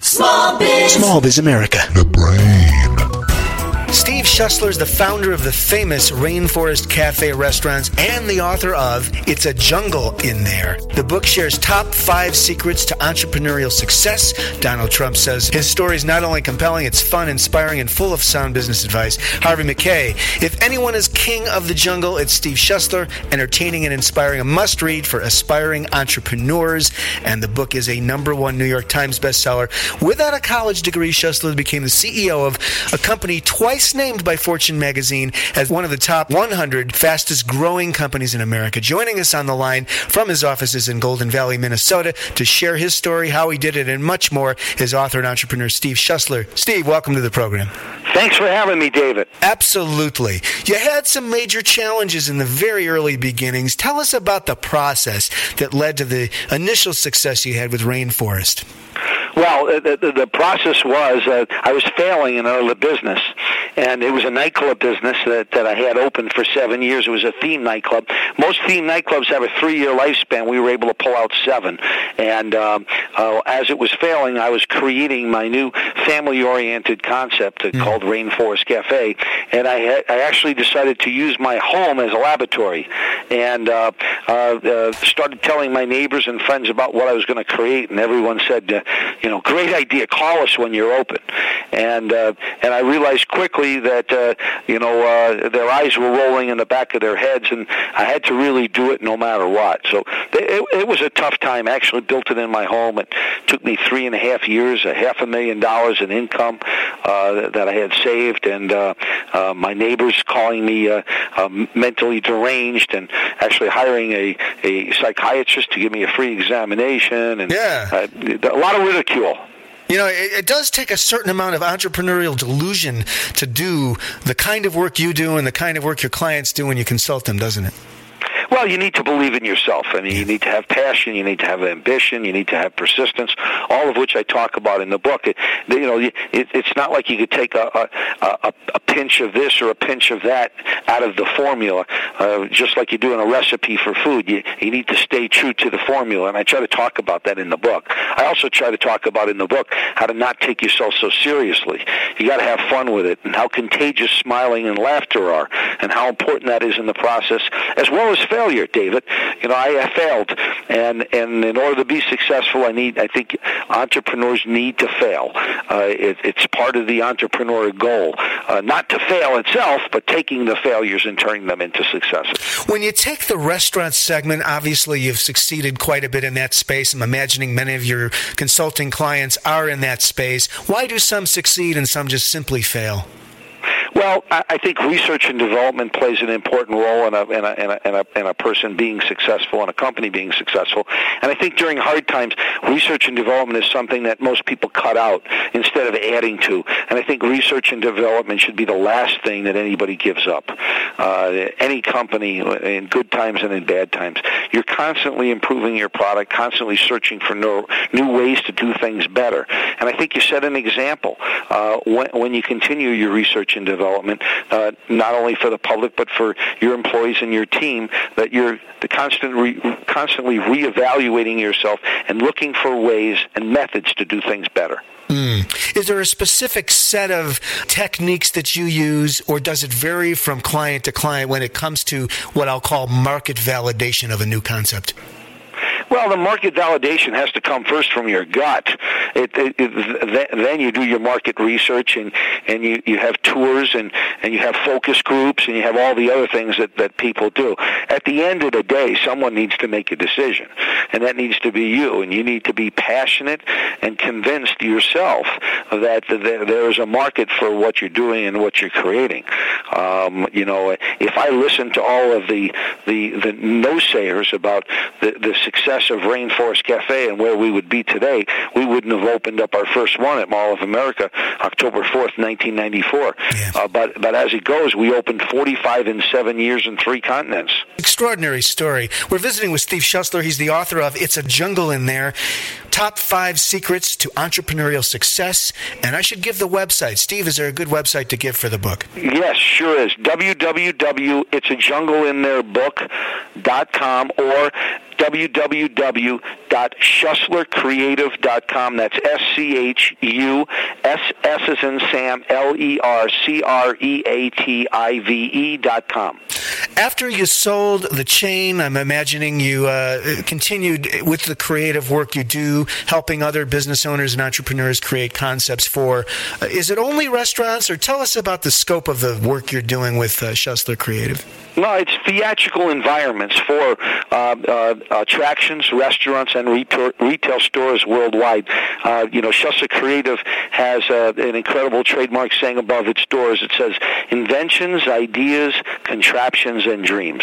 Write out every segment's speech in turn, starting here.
Small Biz. Small Biz America. The brain. Schussler is the founder of the famous Rainforest Cafe restaurants and the author of It's a Jungle in There. The book shares top five secrets to entrepreneurial success. Donald Trump says his story is not only compelling, it's fun, inspiring, and full of sound business advice. Harvey Mackay, if anyone is king of the jungle, it's Steve Schussler. Entertaining and inspiring, a must read for aspiring entrepreneurs. And the book is a number one New York Times bestseller. Without a college degree, Schussler became the CEO of a company twice named by Fortune magazine as one of the top 100 fastest growing companies in America. Joining us on the line from his offices in Golden Valley, Minnesota to share his story, how he did it, and much more is author and entrepreneur Steve Schussler. Steve, welcome to the program. Thanks for having me, David. Absolutely. You had some major challenges in the very early beginnings. Tell us about the process that led to the initial success you had with Rainforest. Well, the, the, the process was uh, I was failing in another business, and it was a nightclub business that, that I had open for seven years. It was a theme nightclub. Most theme nightclubs have a three-year lifespan. We were able to pull out seven, and um, uh, as it was failing, I was creating my new family-oriented concept mm. called Rainforest Cafe, and I had, I actually decided to use my home as a laboratory, and uh, uh, uh, started telling my neighbors and friends about what I was going to create, and everyone said, uh, you know, great idea. Call us when you're open. And uh, and I realized quickly that uh, you know uh, their eyes were rolling in the back of their heads, and I had to really do it no matter what. So it, it was a tough time. I actually built it in my home. It took me three and a half years, a half a million dollars in income uh, that I had saved, and uh, uh, my neighbors calling me uh, uh, mentally deranged, and actually hiring a a psychiatrist to give me a free examination, and yeah. uh, a lot of ridicule. You know, it, it, does take a certain amount of entrepreneurial delusion to do the kind of work you do and the kind of work your clients do when you consult them, doesn't it? Well, you need to believe in yourself. I mean, you need to have passion. You need to have ambition. You need to have persistence. All of which I talk about in the book. It, you know, it, it's not like you could take a, a, a, pinch of this or a pinch of that out of the formula, uh, just like you do in a recipe for food. You, you need to stay true to the formula, and I try to talk about that in the book. I also try to talk about in the book how to not take yourself so seriously. You got to have fun with it, and how contagious smiling and laughter are, and how important that is in the process, as well as failure, David. You know, I, I failed, and and in order to be successful, I need. I think entrepreneurs need to fail. Uh, it, it's part of the entrepreneur goal, uh, not to fail itself, but taking the failures and turning them into successes. When you take the restaurant segment, obviously you've succeeded quite a bit in that space. I'm imagining many of your consulting clients are in that space. Why do some succeed and some just simply fail? Well, I think research and development plays an important role in a, in a, in a, in a, in a person being successful and a company being successful. And I think during hard times, research and development is something that most people cut out instead of adding to. And I think research and development should be the last thing that anybody gives up. Uh, any company, in good times and in bad times, you're constantly improving your product, constantly searching for no, new ways to do things better. And I think you set an example uh, when, when you continue your research and development development, uh, not only for the public but for your employees and your team. That you're the constant re- constantly reevaluating yourself and looking for ways and methods to do things better. Mm. Is there a specific set of techniques that you use, or does it vary from client to client when it comes to what I'll call market validation of a new concept? Well, the market validation has to come first from your gut. It, it, it, then you do your market research and, and you, you have tours and, and you have focus groups and you have all the other things that, that people do. At the end of the day, someone needs to make a decision, and that needs to be you. And you need to be passionate and convinced yourself that there is a market for what you're doing and what you're creating. Um, you know, if I listen to all of the the, the no-sayers about the, the success of Rainforest Cafe and where we would be today, we wouldn't have opened up our first one at Mall of America October 4th, 1994. Yeah. Uh, but, but as it goes, we opened 45 in seven years in three continents. Extraordinary story. We're visiting with Steve Schussler. He's the author of It's a Jungle in There Top Five Secrets to Entrepreneurial Success. And I should give the website. Steve, is there a good website to give for the book? Yes, sure is. www.itsajungleintherebook.com or www www.schusslercreative.com. That's S C H U S S as in Sam L E R C R E A T I V E dot com. After you sold the chain, I'm imagining you uh, continued with the creative work you do, helping other business owners and entrepreneurs create concepts for. Uh, is it only restaurants, or tell us about the scope of the work you're doing with uh, Schussler Creative? No, it's theatrical environments for uh, uh, attractions, restaurants, and retail, stores worldwide. Uh, you know, Schussler Creative has uh, an incredible trademark saying above its doors. It says inventions, ideas, contraptions, and dreams.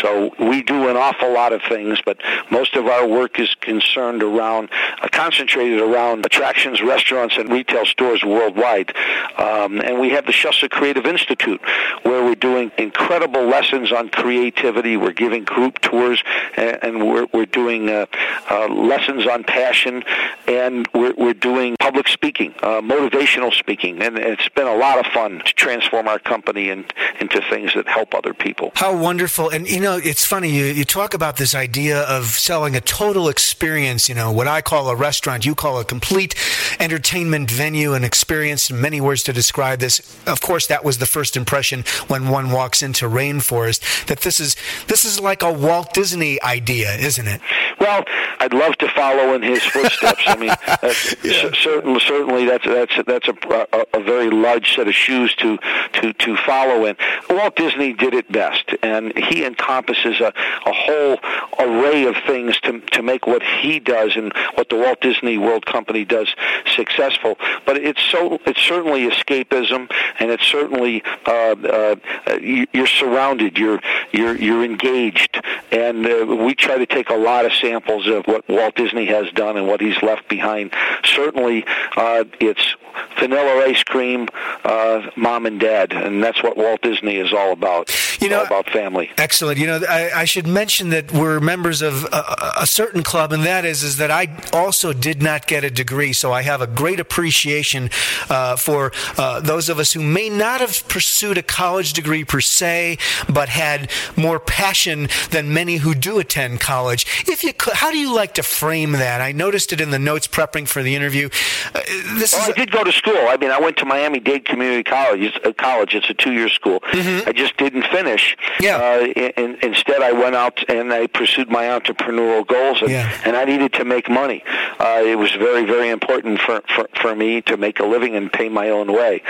So we do an awful lot of things, but most of our work is concerned around, uh, concentrated around attractions, restaurants, and retail stores worldwide. Um, and we have the Schussler Creative Institute, where we're doing incredible lessons on creativity. We're giving group tours, and, and we're, we're doing uh, uh, lessons on passion, and we're, we're doing public speaking, uh, motivational speaking, and it's been a lot of fun to transform our company in, into things that help other people. How wonderful! And you know, it's funny you, you talk about this idea of selling a total experience. You know, what I call a restaurant, you call a complete entertainment venue and experience. Many words to describe this. Of course, that was the first impression when one walks into Rainforest. That this is this is like a Walt Disney idea, isn't it? Well, I'd love to follow in his footsteps. I mean, yeah. certainly, certainly that's that's that's a, a, a very large set of shoes to to to follow in. Walt Disney did it best, and he encompasses a, a whole array of things to to make what he does and what the Walt Disney World Company does successful. But it's so it's certainly escapism, and it's certainly uh, uh, you're surrounded, you're you're you're engaged, and uh, we try to take a lot of samples of what Walt Disney has done and what he's left behind. Certainly, uh, it's vanilla ice cream, uh, mom and dad, and that's what Walt Disney is all about. You know, about family. Excellent. You know, I, I should mention that we're members of a, a, certain club, and that is is that I also did not get a degree, so I have a great appreciation uh, for uh, those of us who may not have pursued a college degree per se, but had more passion than many who do attend college. If you could, how do you like to frame that? I noticed it in the notes prepping for the interview. Uh, this well, I did go to school. I mean, I went to Miami Dade Community College. It's college. It's a two-year school. Mm-hmm. I just didn't finish. Yeah. Uh, in, instead, I went out and I pursued my entrepreneurial goals, and, yeah. and I needed to make money. Uh, it was very, very important for, for for me to make a living and pay my own way.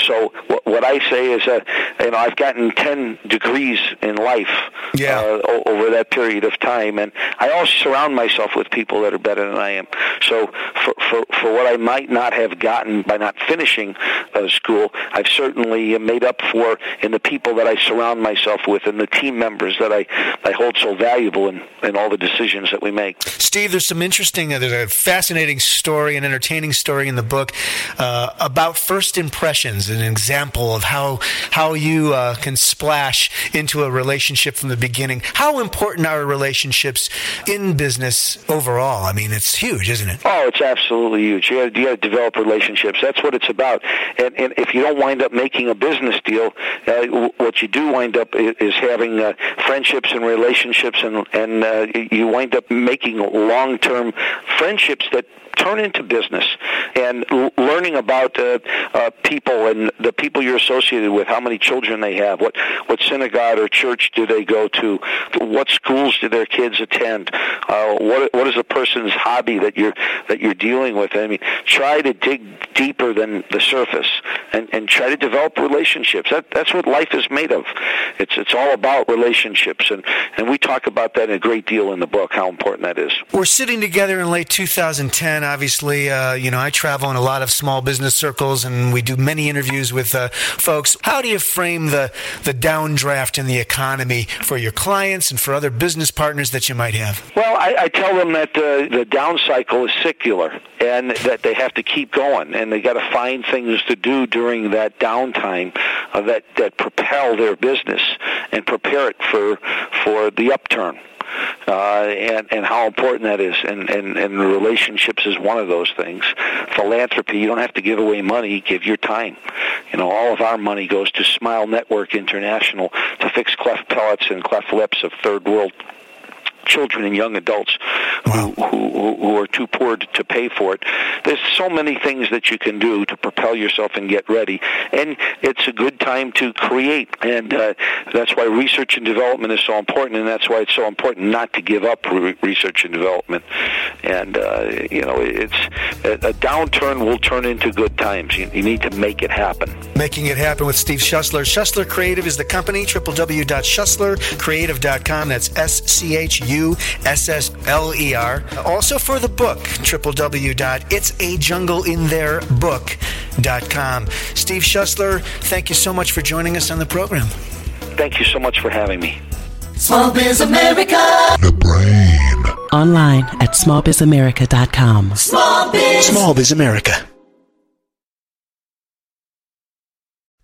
So what, what I say is that you know I've gotten ten degrees in life yeah. uh, over that period of time, and I also surround myself with people that are better than I am. So for for, for what I might not have gotten by not finishing uh, school, I've certainly made up for in the people that I surround myself with and the team members that I, I hold so valuable in, in all the decisions that we make. Steve, there's some interesting, uh, there's a fascinating story, an entertaining story in the book uh, about first impressions, an example of how how you uh, can splash into a relationship from the beginning. How important are relationships in in business overall? I mean, it's huge, isn't it? Oh, it's absolutely huge. You got, you got to develop relationships. That's what it's about. And, and if you don't wind up making a business deal, uh, what you do wind up is having uh, friendships and relationships, and and uh, you wind up making long-term friendships that turn into business and l- learning about uh, uh, people and the people you're associated with, how many children they have, what what synagogue or church do they go to, what schools do their kids attend, uh, what what is a person's hobby that you're that you're dealing with. I mean, try to dig deeper than the surface and, and try to develop relationships. That that's what life is made of. It's it's all about relationships, and and we talk about that a great deal in the book. How important that is. We're sitting together in late 2010 obviously, uh, you know, I travel in a lot of small business circles and we do many interviews with uh, folks. How do you frame the, the downdraft in the economy for your clients and for other business partners that you might have? Well, I, I tell them that uh, the down cycle is secular and that they have to keep going and they got to find things to do during that downtime uh, that, that propel their business and prepare it for, for the upturn uh, and and how important that is. And, and and relationships is one of those things. Philanthropy, you don't have to give away money; give your time. You know, all of our money goes to Smile Network International to fix cleft palates and cleft lips of third world children and young adults wow. who, who, who are too poor to pay for it. There's so many things that you can do to propel yourself and get ready, and it's a good time to create, and uh, that's why research and development is so important, and that's why it's so important not to give up re- research and development. And uh, you know, it's a, downturn will turn into good times. You, you need to make it happen. Making it happen with Steve Schussler. Schussler Creative is the company. www.schusslercreative.com. That's S C H U. U S S L E R. Also for the book, www.itsajungleintherebook.com. Steve Schussler, thank you so much for joining us on the program. Thank you so much for having me. Small Biz America. The brain. Online at smallbizamerica.com. Small Biz. Small Biz America.